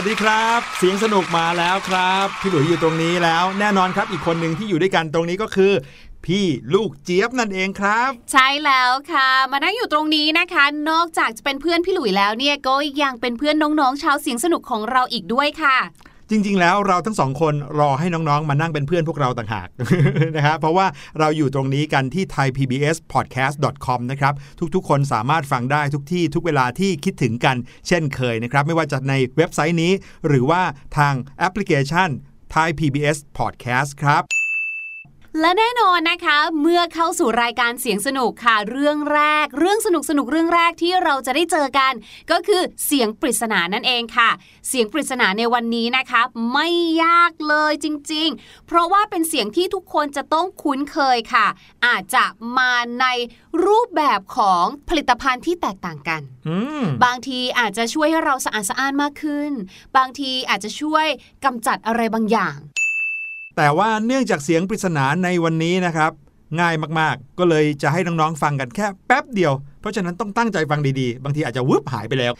วัสดีครับ เสียงสนุกมาแล้วครับ พี่หลุยอยู่ตรงนี้แล้ว แน่นอนครับอีกคนหนึ่งที่อยู่ด้วยกันตรงนี้ก็คือพี่ลูกเจี๊ยบนั่นเองครับ ใช่แล้วค่ะ มานั่งอยู่ตรงนี้นะคะ นอกจากจะเป็นเพื่อนพี่หลุยแล้วเนี่ยก็ยังเป็นเพื่อนน้องๆชาวเสียงสนุกของเราอีกด้วยค่ะ จริง ๆ แล้วเราทั้งสองคนรอให้น้องๆ มานั่งเป็นเพื่อนพวกเราต่างหากนะครับเพราะว่าเราอยู่ตรงนี้กันที่ thaipbspodcast.com นะครับทุกๆ คนสามารถฟังได้ทุกที่ทุกเวลาที่คิดถึงกันเช่นเคยนะครับ ไม่ว่าจะในเว็บไซต์นี้ หรือว่าทางแอปพลิเคชัน Thai PBS Podcast ครับ และแน่นอนนะคะ เมื่อเข้าสู่รายการเสียงสนุกค่ะเรื่องแรก เรื่องสนุกสนุกเรื่องแรกที่เราจะได้เจอกัน ก็คือเสียงปริศนานั่นเองค่ะ เสียงปริศนาในวันนี้นะคะ ไม่ยากเลยจริง ๆ เพราะว่าเป็นเสียงที่ทุกคนจะต้องคุ้นเคยค่ะ อาจจะมาในรูปแบบของผลิตภัณฑ์ที่แตกต่างกันอืมบางทีอาจจะช่วยให้เราสะอาดสะอ้านมากขึ้น บางทีอาจจะช่วยกำจัดอะไรบางอย่าง แต่ว่าเนื่องจากเสียงปริศนาในวันนี้นะครับ ง่ายมากๆ ก็เลยจะให้น้องๆฟังกันแค่แป๊บเดียว เพราะฉะนั้นต้องตั้งใจฟังดีๆ บางทีอาจจะวืบหายไปแล้ว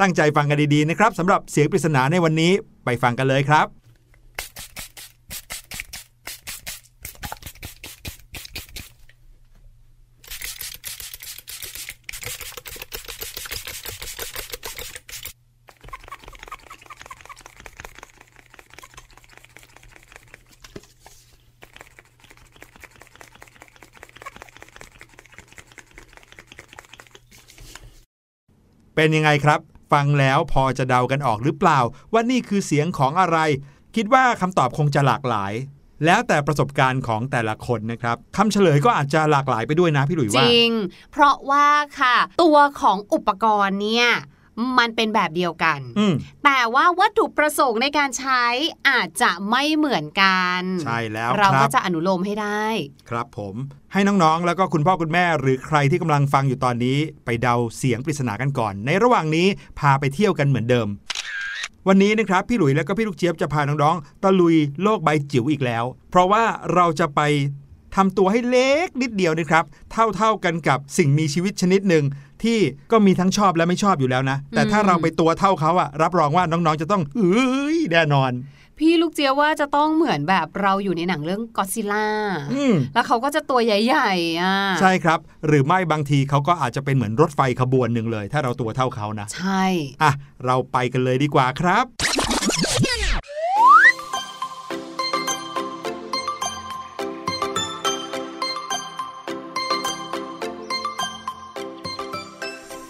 ตั้งใจฟังกันดีๆนะครับสำหรับเสียงปริศนาในวันนี้ไปฟังกันเลยครับ เป็นยังไงครับ ฟังแล้วพอจะเดากันออกหรือเปล่า ว่านี่คือเสียงของอะไร คิดว่าคำตอบคงจะหลากหลาย แล้วแต่ประสบการณ์ของแต่ละคนนะครับคำเฉลยก็อาจจะหลากหลายไปด้วยนะพี่หลุยว่าจริง เพราะว่าค่ะ ตัวของอุปกรณ์เนี่ย มันเป็นแบบเดียวกันอืมแต่ว่าวัตถุประสงค์ในการใช้อาจจะไม่เหมือนกัน ใช่แล้วเราครัก็บจะอนุโลมให้ได้ ครับผมให้น้องๆ แล้วก็คุณพ่อคุณแม่ หรือใครที่กำลังฟังอยู่ตอนนี้ ไปเดาเสียงปริศนากันก่อน ในระหว่างนี้พาไปเที่ยวกันเหมือนเดิม วันนี้นะครับพี่หลุยและก็พี่ลูกเจี๊ยบจะพาน้องๆตะลุยโลกใบจิ๋วอีกแล้ว เพราะว่าเราจะไปทำตัวให้เล็กนิดเดียวนะครับ เท่าๆกันกับสิ่งมีชีวิตชนิดหนึ่ง ที่ก็มีทั้งชอบและไม่ชอบอยู่แล้วนะ แต่ถ้าอืมเราไปตัวเท่าเขาอะรับรองว่าน้องๆจะต้องเอ้ยแน่นอน พี่ลูกเจียว่าจะต้องเหมือนแบบเราอยู่ในหนังเรื่องก็ซิล่าอืมแล้วเขาก็จะตัวใหญ่ๆอะใช่ครับ หรือไม่บางทีเขาก็อาจจะเป็นเหมือนรถไฟขบวนหนึ่งเลย ถ้าเราตัวเท่าเขานะ ใช่อะเราไปกันเลยดีกว่าครับ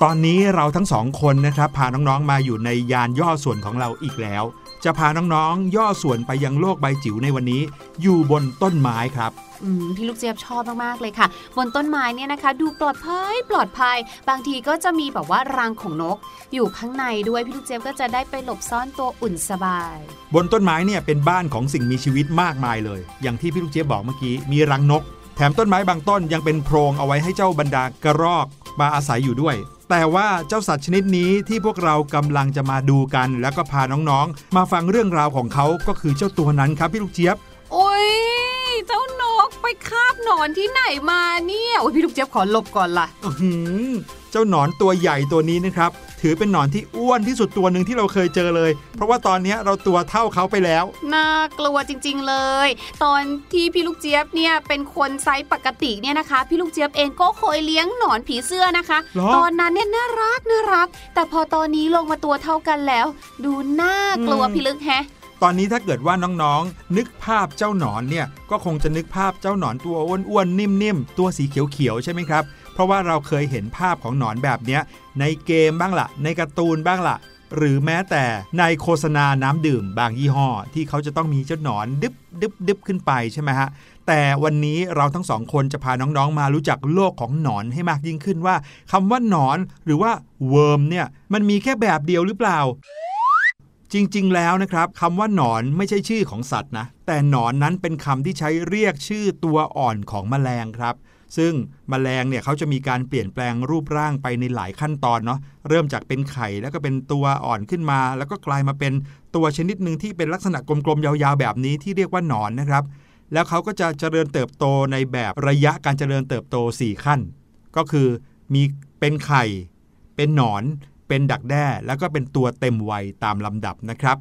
ตอนนี้เราทั้งสองคนนะครับพาน้องๆมาอยู่ในยานย่อส่วนของเราอีกแล้ว จะพาน้องๆย่อส่วนไปยังโลกใบจิ๋วในวันนี้ อยู่บนต้นไม้ครับอืมพี่ลูกเจี๊ยบชอบมากๆเลยค่ะ บนต้นไม้เนี่ยนะคะ ดูปลอดภัยปลอดภัย บางทีก็จะมีแบบว่ารังของนก อยู่ข้างในด้วยพี่ลูกเจี๊ยบก็จะได้ไปหลบซ่อนตัวอุ่นสบาย บนต้นไม้เนี่ยเป็นบ้านของสิ่งมีชีวิตมากมายเลย อย่างที่พี่ลูกเจี๊ยบบอกเมื่อกี้มีรังนก แถมต้นไม้บางต้นยังเป็นโพรงเอาไว้ให้เจ้าบรรดากระรอกมาอาศัยอยู่ด้วย แต่ว่าเจ้าสัตว์ชนิดนี้ที่พวกเรากำลังจะมาดูกัน แล้วก็พาน้องๆ มาฟังเรื่องราวของเขาก็คือเจ้าตัวนั้นครับพี่ลูกเจี๊ยบ โอ้ยเจ้านกไปคาบหนอนที่ไหนมาเนี่ยโอ้ยพี่ลูกเจี๊ยบขอหลบก่อนล่ะอื้อหือเจ้าหนอนตัวใหญ่ตัวนี้นะครับ ถือเป็นหนอนที่อ้วนที่สุดตัวหนึ่งที่เราเคยเจอเลย เพราะว่าตอนนี้เราตัวเท่าเขาไปแล้ว น่ากลัวจริง ๆเลย ตอนที่พี่ลูกเจี๊ยบเนี่ยเป็นคนไซส์ปกติเนี่ยนะคะ พี่ลูกเจี๊ยบเองก็เคยเลี้ยงหนอนผีเสื้อนะคะเหรอตอนนั้นเนี่ยน่ารักน่ารัก แต่พอตอนนี้ลงมาตัวเท่ากันแล้ว ดูน่ากลัวพี่ลึกแฮะตอนนี้ถ้าเกิดว่าน้องๆ นึกภาพเจ้าหนอนเนี่ยก็คงจะนึกภาพเจ้าหนอนตัวอ้วนๆ นิ่มๆ ตัวสีเขียวๆ ใช่ไหมครับ เพราะว่าเราเคยเห็นภาพของหนอนแบบเนี้ย ในเกมบ้างละ่ะ ในการ์ตูนบ้างละ่ะ หรือแม้แต่ในโฆษณาน้ำดื่มบางยี่ห้อ ที่เขาจะต้องมีเจ้าหนอนดึบดึบดึบขึ้นไปใช่ไหมฮะแต่วันนี้เราทั้งสองคนจะพาน้องๆ มารู้จักโลกของหนอนให้มากยิ่งขึ้นว่าคำว่าหนอนหรือว่าเวิร์มเนี่ยมันมีแค่แบบเดียวหรือเปล่า จริงๆ แล้วนะครับคำว่าหนอนไม่ใช่ชื่อของสัตว์นะ แต่หนอนนั้นเป็นคำที่ใช้เรียกชื่อตัวอ่อนของแมลงครับ ซึ่งแมลงเนี่ยเขาจะมีการเปลี่ยนแปลงรูปร่างไปในหลายขั้นตอนเนาะเริ่มจากเป็นไข่แล้วก็เป็นตัวอ่อนขึ้นมา แล้วก็กลายมาเป็นตัวชนิดหนึ่งที่เป็นลักษณะกลมๆยาวๆแบบนี้ที่เรียกว่าหนอนนะครับ แล้วเขาก็จะเจริญเติบโตในแบบระยะการเจริญเติบโต 4 ขั้น ก็คือมีเป็นไข่ เป็นหนอน เป็นดักแด้แล้วก็เป็นตัวเต็มวัยตามลำดับนะครับ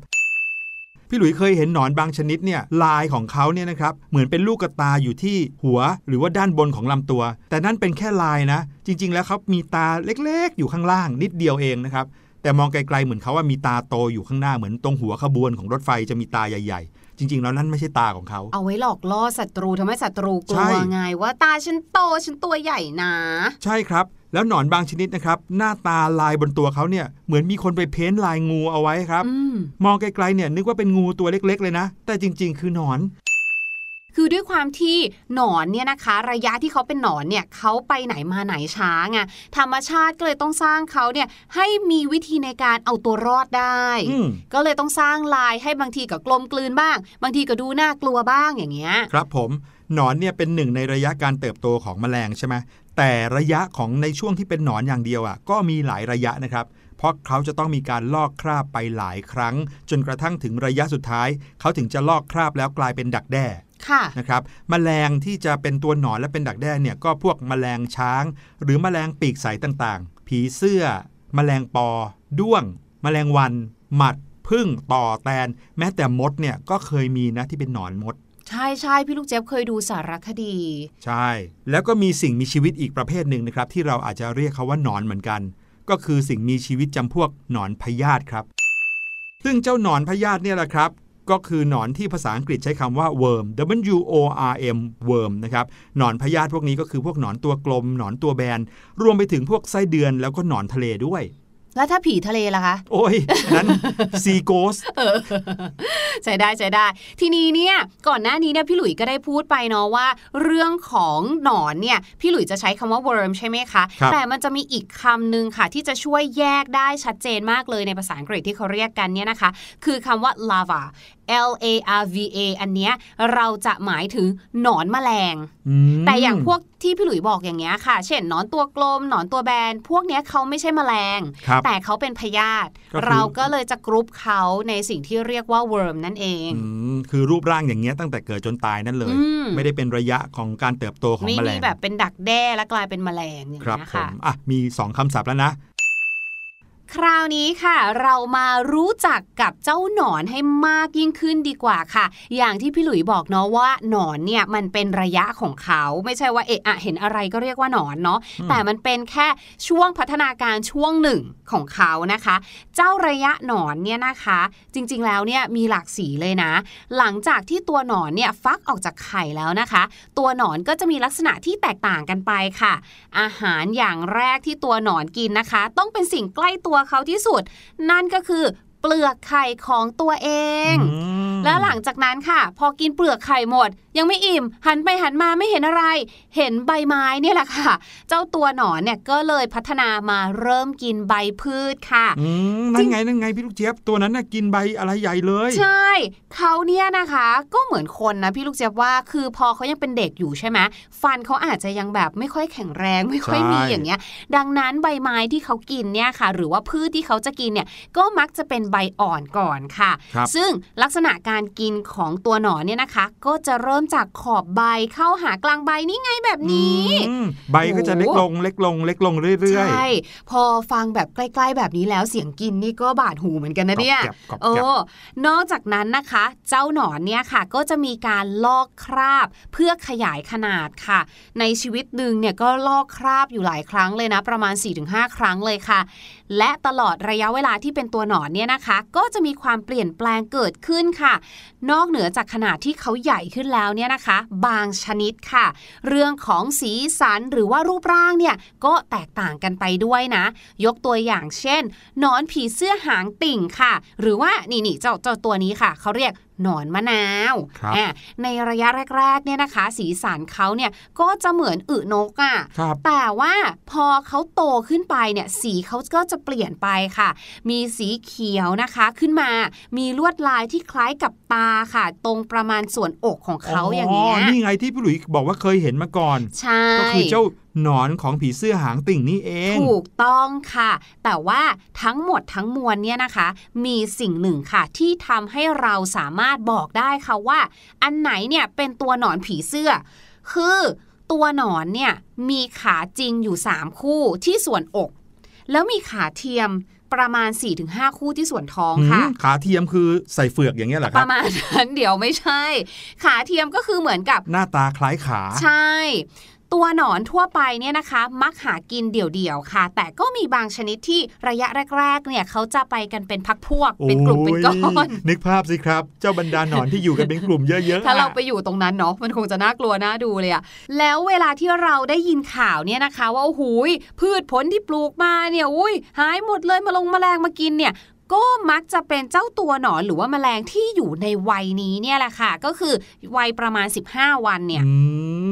พี่หลุยเคยเห็นหนอนบางชนิดเนี่ยลายของเขาเนี่ยนะครับเหมือนเป็นลูกกระตาอยู่ที่หัว หรือว่าด้านบนของลำตัว แต่นั่นเป็นแค่ลายนะ จริง ๆ แล้วเขามีตาเล็กๆ อยู่ข้างล่างนิดเดียวเองนะครับแต่มองไกลๆเหมือนเขาว่ามีตาโตอยู่ข้างหน้าเหมือนตรงหัวขบวนของรถไฟจะมีตาใหญ่ๆ จริงๆ แล้วนั่นไม่ใช่ตาของเขา เอาไว้หลอกล่อศัตรูทำให้ศัตรูกใช่ลัวไงว่าตาฉันโตฉันตัวใหญ่นะ ใช่ครับ แล้วหนอนบางชนิดนะครับ หน้าตาลายบนตัวเขาเนี่ยเหมือนมีคนไปเพ้นท์ลายงูเอาไว้ครับอืมมองไกลๆเนี่ยนึกว่าเป็นงูตัวเล็ก ๆ เลยนะ แต่จริง ๆ คือหนอนคือด้วยความที่หนอนเนี่ยนะคะ ระยะที่เขาเป็นหนอนเนี่ยเขาไปไหนมาไหนช้าไงธรรมชาติก็เลยต้องสร้างเขาเนี่ยให้มีวิธีในการเอาตัวรอดได้อืมก็เลยต้องสร้างลายให้บางทีก็กลมกลืนบ้าง บางทีก็ดูน่ากลัวบ้างอย่างเงี้ยครับผมหนอนเนี่ยเป็นหนึ่งในระยะการเติบโตของแมลงใช่ไหม แต่ระยะของในช่วงที่เป็นหนอนอย่างเดียวอะก็มีหลายระยะนะครับ เพราะเขาจะต้องมีการลอกคราบไปหลายครั้ง จนกระทั่งถึงระยะสุดท้าย เขาถึงจะลอกคราบแล้วกลายเป็นดักแด้ค่ะนะครับแมลงที่จะเป็นตัวหนอนและเป็นดักแด้เนี่ยก็พวกแมลงช้าง หรือแมลงปีกใสต่างๆ ผีเสื้อแมลงปอ ด้วงแมลงวัน หมัดพึ่งต่อแตน แม้แต่มดเนี่ยก็เคยมีนะที่เป็นหนอนมด ใช่ใช่พี่ลูกเจี๊ยบเคยดูสารคดี ใช่ แล้วก็มีสิ่งมีชีวิตอีกประเภทหนึ่งนะครับ ที่เราอาจจะเรียกเขาว่าหนอนเหมือนกัน ก็คือสิ่งมีชีวิตจำพวกหนอนพยาธิครับ ซึ่งเจ้าหนอนพยาธิเนี่ยแหละครับ ก็คือหนอนที่ภาษาอังกฤษใช้คำว่า worm w o r m worm นะครับหนอนพยาธิพวกนี้ก็คือพวกหนอนตัวกลมหนอนตัวแบนรวมไปถึงพวกไส้เดือนแล้วก็หนอนทะเลด้วย แล้วถ้าผีทะเลล่ะคะ โอ้ยนั้นซีโกสใช้ได้ใช้ได้ ทีนี้เนี่ยก่อนหน้านี้เนี่ยพี่หลุยก็ได้พูดไปเนาะว่า เรื่องของหนอนเนี่ยพี่หลุยจะใช้คำว่า worm ใช่ไหมคะครับแต่มันจะมีอีกคำหนึ่งค่ะ ที่จะช่วยแยกได้ชัดเจนมากเลยในภาษาอังกฤษที่เขาเรียกกันเนี่ยนะคะ คือคำว่า lava L A R V A อันเนี้ยเราจะหมายถึงหนอนแมลงอืมแต่อย่างพวกที่พี่หลุยบอกอย่างเงี้ยค่ะ เช่นหนอนตัวกลมหนอนตัวแบน พวกเนี้ยเขาไม่ใช่แมลงครับแต่เขาเป็นพยาธิก็คือเราก็เลยจะกรุ๊ปเขาในสิ่งที่เรียกว่า worm นั่นเองอืมคือรูปร่างอย่างเงี้ยตั้งแต่เกิดจนตายนั่นเลยอืมไม่ได้เป็นระยะของการเติบโตของไม่แมลมีงแบบเป็นดักแด้แล้วกลายเป็นแมลงอย่างครับเงี้ยผมค่ะอะมีสองคำศัพท์แล้วนะ คราวนี้ค่ะ เรามารู้จักกับเจ้าหนอนให้มากยิ่งขึ้นดีกว่าค่ะ อย่างที่พี่หลุยบอกเนาะว่าหนอนเนี่ยมันเป็นระยะของเขาไม่ใช่ว่าเอะอะเห็นอะไรก็เรียกว่าหนอนเนาะอืมแต่มันเป็นแค่ช่วงพัฒนาการช่วงหนึ่งของเขานะคะ เจ้าระยะหนอนเนี่ยนะคะ จริงๆแล้วเนี่ยมีหลากสีเลยนะ หลังจากที่ตัวหนอนเนี่ยฟักออกจากไข่แล้วนะคะ ตัวหนอนก็จะมีลักษณะที่แตกต่างกันไปค่ะ อาหารอย่างแรกที่ตัวหนอนกินนะคะ ต้องเป็นสิ่งใกล้ตัวเขาที่สุด นั่นก็คือ เปลือกไข่ของตัวเองอืมแล้วหลังจากนั้นค่ะ พอกินเปลือกไข่หมด ยังไม่อิ่ม หันไปหันมาไม่เห็นอะไร เห็นใบไม้เนี่ยแหละค่ะ เจ้าตัวหนอนเนี่ยก็เลยพัฒนามาเริ่มกินใบพืชค่ะอืมนั่นไงนั่นไงพี่ลูกเจี๊ยบตัวนั้นน่ะกินใบอะไรใหญ่เลย ใช่เขาเนี่ยนะคะ ก็เหมือนคนนะพี่ลูกเจี๊ยบว่า คือพอเขายังเป็นเด็กอยู่ใช่ไหมฟันเขาอาจจะยังแบบไม่ค่อยแข็งแรงไม่ค่อยมีใช่อย่างเงี้ย ดังนั้นใบไม้ที่เขากินเนี่ยค่ะ หรือว่าพืชที่เขาจะกินเนี่ยก็มักจะเป็นใบอ่อนก่อนค่ะครับซึ่งลักษณะการกินของตัวหนอนเนี่ยนะคะ ก็จะเริ่มจากขอบใบเข้าหากลางใบนี่ไงแบบนี้อืมใบก็จะเล็กลงเล็กลง เล็กลงเรื่อยใช่พอฟังแบบใกล้ ๆ แบบนี้แล้วเสียงกินนี่ก็บาดหูเหมือนกันนะเนี่ยกรอบแกรบกรอบเอแกรบอนอกจากนั้นนะคะ เจ้าหนอนเนี่ยค่ะ ก็จะมีการลอกคราบเพื่อขยายขนาดค่ะ ในชีวิตหนึ่งเนี่ยก็ลอกคราบอยู่หลายครั้งเลยนะ ประมาณ 4-5 ครั้งเลยค่ะ และตลอดระยะเวลาที่เป็นตัวหนอนเนี่ยนะคะ ก็จะมีความเปลี่ยนแปลงเกิดขึ้นค่ะ นอกเหนือจากขนาดที่เขาใหญ่ขึ้นแล้วเนี่ยนะคะ บางชนิดค่ะ เรื่องของสีสันหรือว่ารูปร่างเนี่ยก็แตกต่างกันไปด้วยนะ ยกตัวอย่างเช่นหนอนผีเสื้อหางติ่งค่ะ หรือว่านี่นี่เจ้าเจ้าตัวนี้ค่ะ เขาเรียก หนอนมะนาวครับอะในระยะแรกๆเนี่ยนะคะ สีสันเขาเนี่ยก็จะเหมือนอึนกอะครับแต่ว่าพอเขาโตขึ้นไปเนี่ยสีเขาก็จะเปลี่ยนไปค่ะ มีสีเขียวนะคะขึ้นมา มีลวดลายที่คล้ายกับตาค่ะ ตรงประมาณส่วนอกของเขาอย่างเงี้ยนี่ไงที่พี่หลุยบอกว่าเคยเห็นมาก่อน ใช่ ก็คือเจ้าหนอนของผีเสื้อหางติ่งนี่เอง ถูกต้องค่ะ แต่ว่าทั้งหมดทั้งมวลเนี่ยนะคะ มีสิ่งหนึ่งค่ะ ที่ทำให้เราสามารถบอกได้ค่ะว่า อันไหนเนี่ยเป็นตัวหนอนผีเสื้อ คือตัวหนอนเนี่ยมีขาจริงอยู่ 3 คู่ที่ส่วนอก แล้วมีขาเทียมประมาณ 4-5 คู่ที่ส่วนท้องค่ะขาเทียมคือใส่เฟือกอย่างเงี้ยเหรอคปรับระมาณนั้นเดี๋ยวไม่ใช่ ขาเทียมก็คือเหมือนกับหน้าตาคล้ายขา ใช่ ตัวหนอนทั่วไปเนี่ยนะคะ มักหากินเดี่ยวๆค่ะ แต่ก็มีบางชนิดที่ระยะแรกๆเนี่ยเขาจะไปกันเป็นพักพวก เป็นกลุ่มเป็นก้อนโยนึกภาพสิครับ เจ้าบรรดาหนอนที่อยู่กันเป็นกลุ่มเยอะๆถ้าเราอะไปอยู่ตรงนั้นเนาะมันคงจะน่ากลัวน่าดูเลยอะแล้วเวลาที่เราได้ยินข่าวเนี่ยนะคะ ว่าโอ้โหูยพืชผลที่ปลูกมาเนี่ยอุ้ยหายหมดเลยมาลงแมลงมากินเนี่ย ก็มักจะเป็นเจ้าตัวหนอนหรือว่าแมลงที่อยู่ในวัยนี้เนี่ยแหละค่ะ ก็คือวัยประมาณ 15 วันเนี่ยอื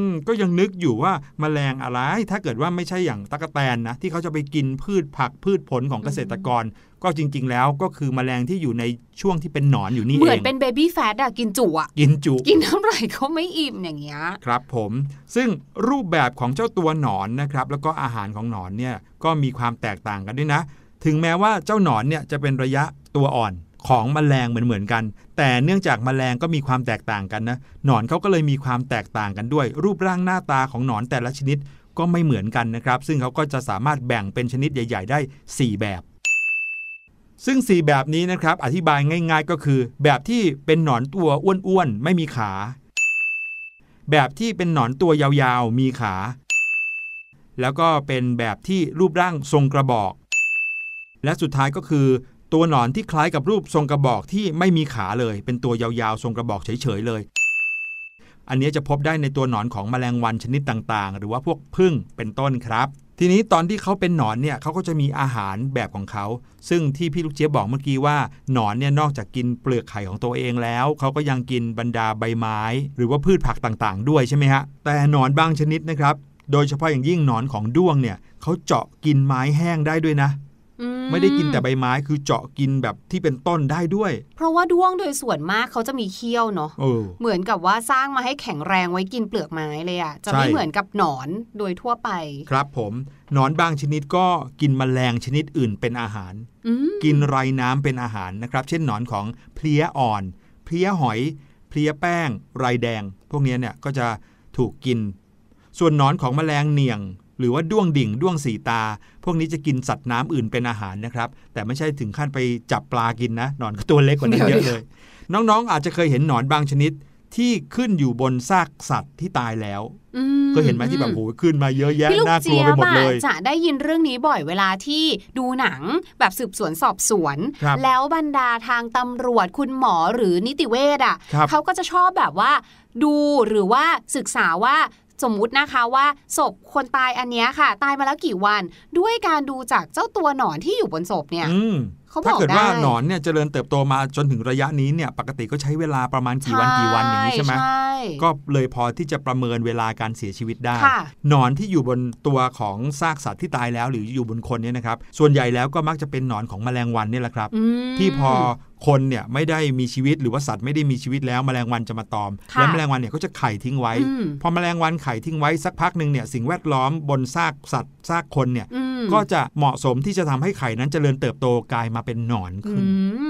มก็ยังนึกอยู่ว่าแมลงอะไร ถ้าเกิดว่าไม่ใช่อย่างตะกแตนนะ ที่เขาจะไปกินพืชผักพืชผลของเกษตรกร ก็จริง ๆ แล้วก็คือแมลงที่อยู่ในช่วงที่เป็นหนอนอยู่นี่เหมืเออนงเป็นเบบี้แฟตอะกินจุอะกินจุ กินเท่าไหร่ก็ไม่อิ่มอย่างเงี้ยครับผม ซึ่งรูปแบบของเจ้าตัวหนอนนะครับแล้วก็อาหารของหนอนเนี่ยก็มีความแตกต่างกันด้วยนะ ถึงแม้ว่าเจ้าหนอนเนี่ยจะเป็นระยะตัวอ่อนของแมลงเหมือนเหมือนๆกัน แต่เนื่องจากแมลงก็มีความแตกต่างกันนะหนอนเขาก็เลยมีความแตกต่างกันด้วย รูปร่างหน้าตาของหนอนแต่ละชนิดก็ไม่เหมือนกันนะครับ ซึ่งเขาก็จะสามารถแบ่งเป็นชนิดใหญ่ ๆ ได้ 4 แบบ ซึ่ง 4 แบบนี้นะครับ อธิบายง่าย ๆ ก็คือ แบบที่เป็นหนอนตัวอ้วนๆไม่มีขา แบบที่เป็นหนอนตัวยาวๆมีขา แล้วก็เป็นแบบที่รูปร่างทรงกระบอก และสุดท้ายก็คือ ตัวหนอนที่คล้ายกับรูปทรงกระบอกที่ไม่มีขาเลย เป็นตัวยาวๆ ทรงกระบอกเฉยๆเลย อันนี้จะพบได้ในตัวหนอนของแมลงวันชนิดต่างๆ หรือว่าพวกพึ่งเป็นต้นครับ ทีนี้ตอนที่เขาเป็นหนอนเนี่ยเขาก็จะมีอาหารแบบของเขา ซึ่งที่พี่ลูกเจี๊ยบบอกเมื่อกี้ว่าหนอนเนี่ยนอกจากกินเปลือกไข่ของตัวเองแล้วเขาก็ยังกินบรรดาใบไม้ หรือว่าพืชผักต่างๆ ด้วยใช่ไหมฮะแต่หนอนบางชนิดนะครับโดยเฉพาะอย่างยิ่งหนอนของด้วงเนี่ยเขาเจาะกินไม้แห้งได้ด้วยนะ ไม่ได้กินแต่ใบไม้คือเจาะกินแบบที่เป็นต้นได้ด้วย เพราะว่าด้วงโดยส่วนมากเขาจะมีเขี้ยวเนาะเออเหมือนกับว่าสร้างมาให้แข็งแรงไว้กินเปลือกไม้เลยอะจะไม่ใช่เหมือนกับหนอนโดยทั่วไป ครับผมหนอนบางชนิดก็กินแมลงชนิดอื่นเป็นอาหารอืมกินไรน้ำเป็นอาหารนะครับ เช่นหนอนของเพลี้ยอ่อน เพลี้ยหอย เพลี้ยแป้ง ไรแดง พวกนี้เนี่ยก็จะถูกกิน ส่วนหนอนของแมลงเหนี่ยง หรือว่าด้วงดิ่งด้วงสีตา พวกนี้จะกินสัตว์น้ำอื่นเป็นอาหารนะครับ แต่ไม่ใช่ถึงขั้นไปจับปลากินนะหนอนก็ตัวเล็กกว่านั้นเยอะเลย น้องๆ อาจจะเคยเห็นหนอนบางชนิดที่ขึ้นอยู่บนซากสัตว์ที่ตายแล้วอืเคยเห็นไหมที่แบบโอ้โหขึ้นมาเยอะแยะพี่ลูกน่ากลัเจี๊วยไปหมดบอะเลยจะได้ยินเรื่องนี้บ่อยเวลาที่ดูหนังแบบสืบสวนสอบสวนครับแล้วบรรดาทางตำรวจคุณหมอหรือนิติเวชอะครับเขาก็จะชอบแบบว่า ดูหรือว่าศึกษาว่า สมมุตินะคะว่าศพคนตายอันเนี้ยค่ะ ตายมาแล้วกี่วัน ด้วยการดูจากเจ้าตัวหนอนที่อยู่บนศพเนี่ย ถ้าอกเกิดว่าได้หนอนเนี่ยเจริญเติบโตมาจนถึงระยะนี้เนี่ยปกติก็ใช้เวลาประมาณกี่วันกี่วันอย่างนี้ใช่ไหมใช่ก็เลยพอที่จะประเมินเวลาการเสียชีวิตได้ค่ะหนอนที่อยู่บนตัวของซากสัตว์ที่ตายแล้ว หรืออยู่บนคนเนี่ยนะครับส่วนใหญ่แล้วก็มักจะเป็นหนอนของแมลงวันเนี่ยแหละครับอืมที่พอคนเนี่ยไม่ได้มีชีวิตหรือว่าสัตว์ไม่ได้มีชีวิตแล้วแมลงวันจะมาตอมค่ะและแมลงวันเนี่ยก็จะไข่ทิ้งไว้อืมพอแมลงวันไข่ทิ้งไว้สักพักหนึ่งเนี่ยสิ่งแวดล้อมบนซากสัตว์ซากคนเนี่ยอืม ก็จะเหมาะสมที่จะทำให้ไข่นั้นเจริญเติบโตกลายมาเป็นหนอนอืขึ้น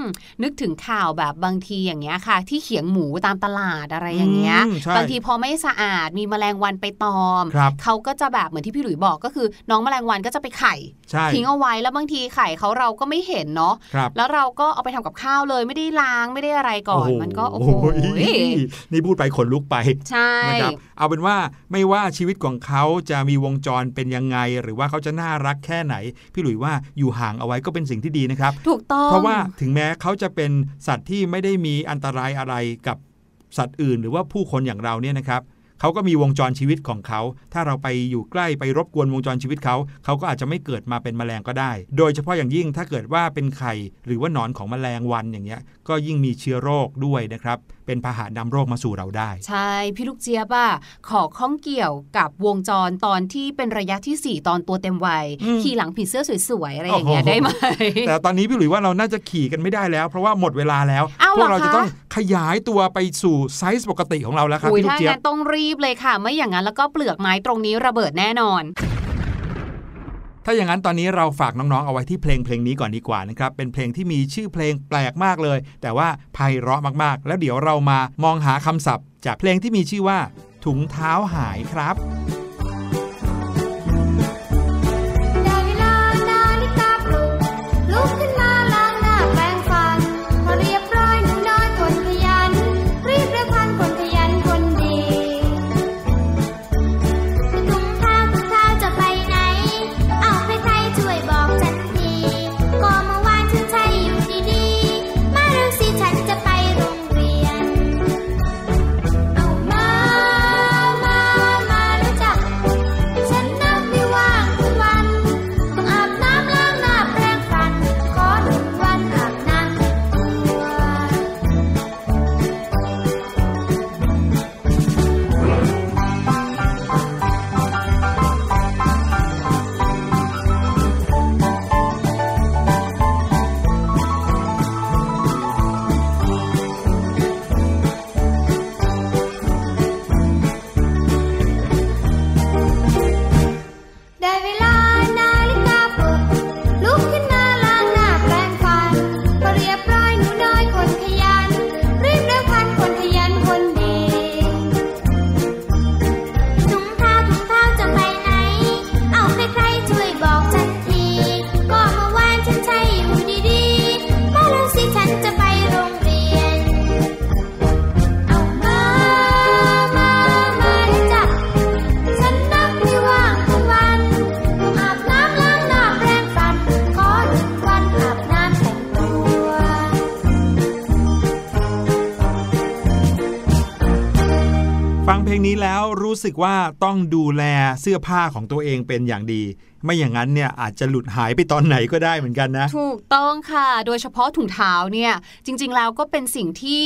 มนึกถึงข่าวแบบบางทีอย่างเงี้ยค่ะ ที่เขียงหมูตามตลาดอะไรอย่างเงี้ยอืมใช่บางทีพอไม่สะอาดมีแมลงวันไปตอมครับเขาก็จะแบบเหมือนที่พี่หลุยบอกก็คือ น้องแมลงวันก็จะไปไข่ใช่ทิ้งเอาไว้แล้วบางทีไข่เขาเราก็ไม่เห็นเนาะครับแล้วเราก็เอาไปทำกับข้าวเลยไม่ได้ล้างไม่ได้อะไรก่อนมันก็โอ้โหนี่พูดไปขนลุกไปใช่นะครับเอาเป็นว่าไม่ว่าชีวิตของเขาจะมีวงจรเป็นยังไง หรือว่าเขาจะน่ารักแค่ไหน พี่หลุยว่าอยู่ห่างเอาไว้ก็เป็นสิ่งที่ดีนะครับ ถูกต้อง เพราะว่าถึงแม้เขาจะเป็นสัตว์ที่ไม่ได้มีอันตรายอะไรกับสัตว์อื่น หรือว่าผู้คนอย่างเราเนี่ยนะครับ เขาก็มีวงจรชีวิตของเขา ถ้าเราไปอยู่ใกล้ไปรบกวนวงจรชีวิตเขา เขาก็อาจจะไม่เกิดมาเป็นแมลงก็ได้ โดยเฉพาะอย่างยิ่งถ้าเกิดว่าเป็นไข่ หรือว่าหนอนของแมลงวันอย่างเงี้ย ก็ยิ่งมีเชื้อโรคด้วยนะครับ เป็นพาหะนำโรคมาสู่เราได้ ใช่ พี่ลูกเจี๊ยบอะขอข้องเกี่ยวกับวงจรตอนที่เป็นระยะที่ 4 ตอนตัวเต็มวัยอืมขี่หลังผีเสื้อสวยๆอะไรอย่างเงี้ยโอ้โหได้ไหม แต่ตอนนี้พี่หลุยว่าเราน่าจะขี่กันไม่ได้แล้ว เพราะว่าหมดเวลาแล้วอ้าวพวกเราเหรอคะจะต้องขยายตัวไปสู่ไซส์ปกติของเราแล้วครับอุ้ยพี่ลูกถ้าเจี๊ยบงั้นต้องรีพเลยค่ะ ไม่อย่างนั้นแล้วก็เปลือกไม้ตรงนี้ระเบิดแน่นอน ถ้าอย่างนั้นตอนนี้เราฝากน้องๆ เอาไว้ที่เพลงเพลงนี้ก่อนดีกว่านะครับ เป็นเพลงที่มีชื่อเพลงแปลกมากเลย แต่ว่าไพเราะมากๆ แล้วเดี๋ยวเรามามองหาคำศัพท์ จากเพลงที่มีชื่อว่า ถุงเท้าหายครับ รู้สึกว่าต้องดูแลเสื้อผ้าของตัวเองเป็นอย่างดี ไม่อย่างนั้นเนี่ยอาจจะหลุดหายไปตอนไหนก็ได้เหมือนกันนะ ถูกต้องค่ะ โดยเฉพาะถุงเท้าเนี่ยจริง ๆ แล้วก็เป็นสิ่งที่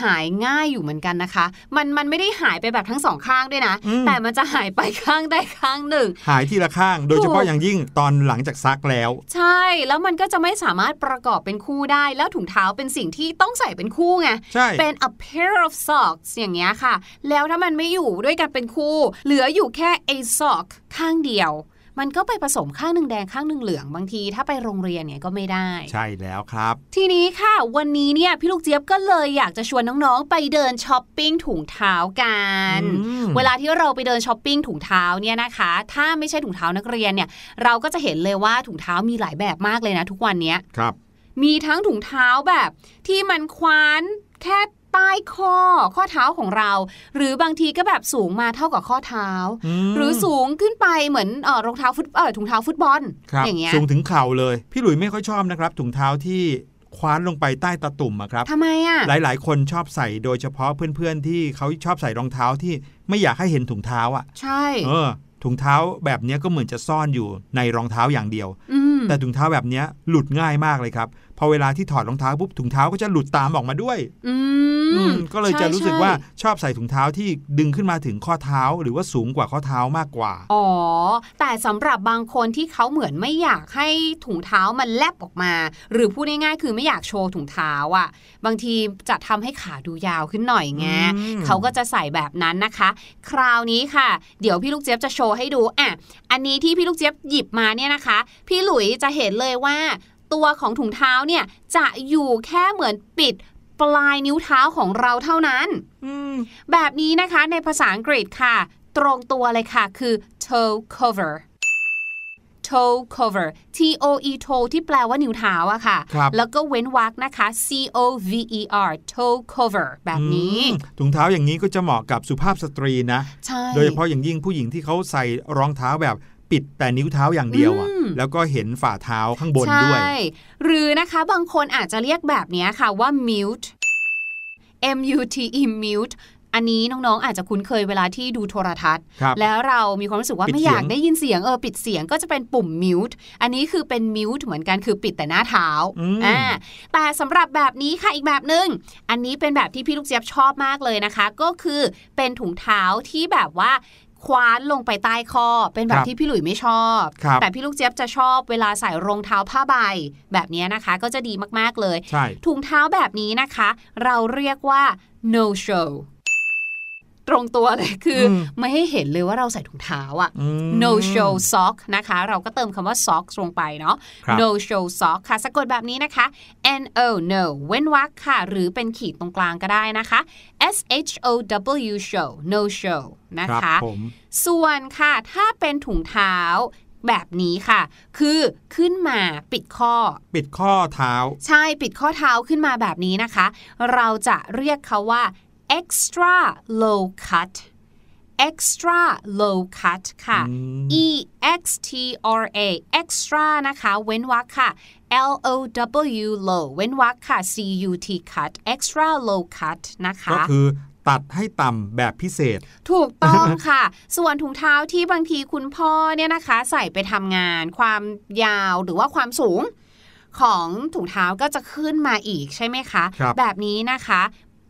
หายง่ายอยู่เหมือนกันนะคะ มันมันไม่ได้หายไปแบบทั้งสองข้างด้วยนะอืมแต่มันจะหายไปข้างใดข้างหนึ่ง หายทีละข้าง โดยเฉพาะอย่างยิ่งตอนหลังจากซักแล้ว ใช่แล้วมันก็จะไม่สามารถประกอบเป็นคู่ได้ แล้วถุงเท้าเป็นสิ่งที่ต้องใส่เป็นคู่ไงใช่เป็น a pair of socks อย่างเงี้ยค่ะ แล้วถ้ามันไม่อยู่ด้วยกันเป็นคู่ เหลืออยู่แค่ a sock ข้างเดียว มันก็ไปผสมข้างหนึ่งแดงข้างหนึ่งเหลืองบางที ถ้าไปโรงเรียนเนี่ยก็ไม่ได้ ใช่แล้วครับ ทีนี้ค่ะ วันนี้เนี่ยพี่ลูกเจี๊ยบก็เลยอยากจะชวนน้องๆไปเดินช้อปปิ้งถุงเท้ากันอืมเวลาที่เราไปเดินช้อปปิ้งถุงเท้าเนี่ยนะคะ ถ้าไม่ใช่ถุงเท้านักเรียนเนี่ยเราก็จะเห็นเลยว่าถุงเท้ามีหลายแบบมากเลยนะ ทุกวันเนี้ยครับ มีทั้งถุงเท้าแบบ ที่มันคว้านแค่ ใต้ข้อข้อเท้าของเรา หรือบางทีก็แบบสูงมาเท่ากับข้อเท้ามหรือสูงขึ้นไปเหมือนเออรองเท้าฟุตเออถุงเท้าฟุตบอลครับอย่างเงี้ยสูงถึงเข่าเลย พี่หลุยไม่ค่อยชอบนะครับ ถุงเท้าที่คว้านลงไปใต้ตะตุ่มอะครับทำไมอะหลาย ๆ คนชอบใส่โดยเฉพาะเพื่อน ๆ ที่เขาชอบใส่รองเท้าที่ไม่อยากให้เห็นถุงเท้าอะใช่ เออ ถุงเท้าแบบเนี้ยก็เหมือนจะซ่อนอยู่ในรองเท้าอย่างเดียวอืมแต่ถุงเท้าแบบเนี้ยหลุดง่ายมากเลยครับ พอเวลาที่ถอดรองเท้าปุ๊บถุงเท้าก็จะหลุดตามออกมาด้วยอือืมมก็เลยจะใช่รู้สึกใช่ว่าชอบใส่ถุงเท้าที่ดึงขึ้นมาถึงข้อเท้าหรือว่าสูงกว่าข้อเท้ามากกว่า อ๋อ แต่สำหรับบางคนที่เขาเหมือนไม่อยากให้ถุงเท้ามันแลบออกมา หรือพูดง่ายๆคือไม่อยากโชว์ถุงเท้าอะ บางทีจะทำให้ขาดูยาวขึ้นหน่อยไงอืมเขาก็จะใส่แบบนั้นนะคะ คราวนี้ค่ะ เดี๋ยวพี่ลูกเจี๊ยบจะโชว์ให้ดูอะอันนี้ที่พี่ลูกเจี๊ยบหยิบมาเนี่ยนะคะ พี่หลุยจะเห็นเลยว่า ตัวของถุงเท้าเนี่ยจะอยู่แค่เหมือนปิดปลายนิ้วเท้าของเราเท่านั้นอืมแบบนี้นะคะในภาษาอังกฤษค่ะ ตรงตัวเลยค่ะคือ toe cover toe cover t o e toe ที่แปลว่านิ้วเท้าอะค่ะครับแล้วก็เว้นวรรคนะคะ c o v e r toe cover แบบนี้อืมถุงเท้าอย่างนี้ก็จะเหมาะกับสุภาพสตรีนะใช่โดยเฉพาะอย่างยิ่งผู้หญิงที่เขาใส่รองเท้าแบบ ปิดแต่นิ้วเท้าอย่างเดียวอะอืมแล้วก็เห็นฝ่าเท้าข้างบนใช่ด้วย หรือนะคะบางคนอาจจะเรียกแบบนี้ค่ะว่า mute m u t e mute อันนี้น้องๆ อาจจะคุ้นเคยเวลาที่ดูโทรทัศน์ครับแล้วเรามีความรู้สึกว่าปิดไม่อยากเสียงได้ยินเสียงเออปิดเสียงก็จะเป็นปุ่ม mute อันนี้คือเป็น mute เหมือนกันคือปิดแต่หน้าเท้าอืมอ่าแต่สำหรับแบบนี้ค่ะอีกแบบหนึง่งอันนี้เป็นแบบที่พี่ลูกเจี๊ยบชอบมากเลยนะคะ ก็คือเป็นถุงเท้าที่แบบว่า คว้านลงไปใต้ข้อเป็นแบคบรับที่พี่หลุยไม่ชอบครับแต่พี่ลูกเจี๊ยบจะชอบเวลาใส่รองเท้าผ้าใบ แบบนี้นะคะก็จะดีมากๆเลยใช่ถุงเท้าแบบนี้นะคะ เราเรียกว่า no show ตรงตัวเลยคืออมไม่ให้เห็นเลยว่าเราใส่ถุงเท้าอะอืม no show sock นะคะ เราก็เติมคำว่า sock ลงไปเนาะครับ no show sock ค่ะสะกดแบบนี้นะคะ n o no เว้นวรรคค่ะ หรือเป็นขีดตรงกลางก็ได้นะคะ s h o w show no show นะรับคะผมส่วนค่ะ ถ้าเป็นถุงเท้าแบบนี้ค่ะ คือขึ้นมาปิดข้อ ปิดข้อเท้า ใช่ปิดข้อเท้าขึ้นมาแบบนี้นะคะ เราจะเรียกเขาว่า extra low cut extra low cut ค่ะอืม e x t r a extra นะคะ เว้นวรรคค่ะ l o w low เว้นวรรคค่ะ c u t cut extra low cut นะคะ ก็คือตัดให้ต่ำแบบพิเศษ ถูกต้องค่ะ ส่วนถุงเท้าที่บางทีคุณพ่อเนี่ยนะคะ ใส่ไปทำงาน ความยาวหรือว่าความสูงของถุงเท้าก็จะขึ้นมาอีกใช่ไหมคะครับแบบนี้นะคะ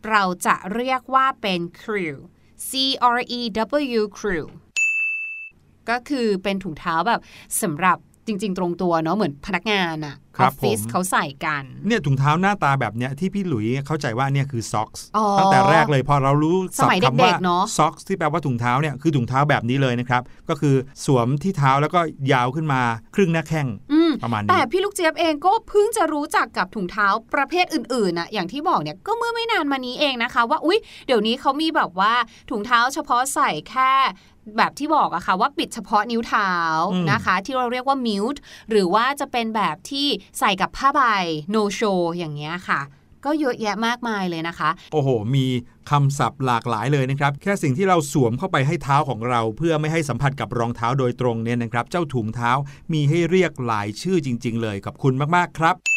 เราจะเรียกว่าเป็น crew C R E W crew ก็คือเป็นถุงเท้าแบบสำหรับจริง ๆ ตรงตัวเนาะเหมือนพนักงานอะคอรัอบฟฟิศผมเขาใส่กันเนี่ยถุงเท้าหน้าตาแบบเนี้ยที่พี่หลุยเข้าใจว่าเนี่ยคือซ็อกส์อ๋อตั้งแต่แรกเลยพอเรารู้สมัยศัพท์คำว่าเด็กๆเนอะซ็อกส์ที่แปลว่าถุงเท้าเนี่ยคือถุงเท้าแบบนี้เลยนะครับ ก็คือสวมที่เท้าแล้วก็ยาวขึ้นมาครึ่งหน้าแข้งอืม ประมาณนี้แต่พี่ลูกเจี๊ยบเองก็เพิ่งจะรู้จักกับถุงเท้าประเภทอื่นๆน่ะอย่างที่บอกเนี่ยก็เมื่อไม่นานมานี้เองนะคะ ว่าอุ๊ยเดี๋ยวนี้เขามีแบบว่าถุงเท้าเฉพาะใส่แค่แบบที่บอกอะค่ะว่าปิดเฉพาะนิ้วเท้าอืมนะคะ ที่เราเรียกว่า mute หรือว่าจะเป็นแบบที่ใส่กับผ้าใบ no show อย่างเงี้ยค่ะ ก็เยอะแยะมากมายเลยนะคะ โอ้โห มีคำศัพท์หลากหลายเลยนะครับ แค่สิ่งที่เราสวมเข้าไปให้เท้าของเรา เพื่อไม่ให้สัมผัสกับรองเท้าโดยตรงเนี่ยนะครับ เจ้าถุงเท้ามีให้เรียกหลายชื่อจริง ๆ เลย ขอบคุณมากๆครับ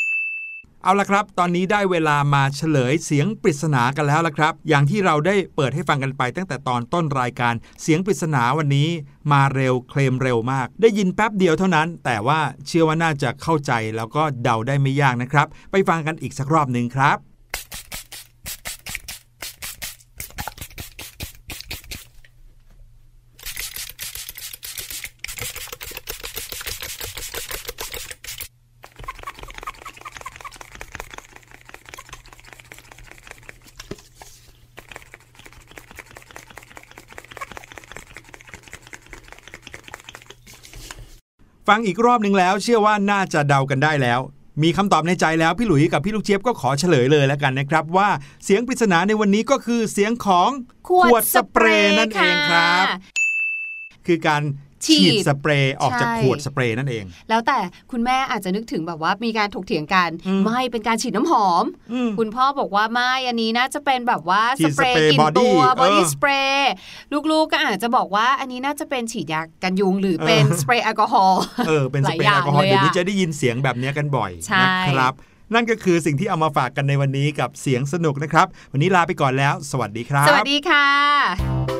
เอาละครับ ตอนนี้ได้เวลามาเฉลยเสียงปริศนากันแล้วละครับ อย่างที่เราได้เปิดให้ฟังกันไปตั้งแต่ตอนต้นรายการ เสียงปริศนาวันนี้มาเร็วเคลมเร็วมาก ได้ยินแป๊บเดียวเท่านั้น แต่ว่าเชื่อว่าน่าจะเข้าใจแล้วก็เดาได้ไม่ยากนะครับ ไปฟังกันอีกสักรอบหนึ่งครับ ฟังอีกรอบหนึ่งแล้ว เชื่อว่าน่าจะเดากันได้แล้ว มีคำตอบในใจแล้วพี่หลุยส์กับพี่ลูกเจี๊ยบก็ขอเฉลยเลยแล้วกันนะครับ ว่าเสียงปริศนาในวันนี้ก็คือเสียงของขวดสเปรย์นั่นเองครับค่ะคือการ ฉีฉีดดสเปรย์ออกจากใช่ขวดสเปรย์นั่นเอง แล้วแต่คุณแม่อาจจะนึกถึงแบบว่ามีการถกเถียงกันอืมไม่เป็นการฉีดน้ำหอมอืมคุณพ่อบอกว่าไม่อันนี้น่าจะเป็นแบบว่าฉีสดเปรย์สเปรย์กลิน body ตัวบอดี้เออสเปรย์ลูกๆก็อาจจะบอกว่าอันนี้น่าจะเป็นฉีดยากันยุงหรือเป็นเออสเปรย์แอลกอฮอล์เออเป็นสเปรหลายอย่างย์แอลกอฮอล์เลยอะเดี๋ยวนี้จะได้ยินเสียงแบบนี้กันบ่อยใช่นะครับนั่นก็คือสิ่งที่เอามาฝากกันในวันนี้กับเสียงสนุกนะครับ วันนี้ลาไปก่อนแล้ว สวัสดีครับ สวัสดีค่ะ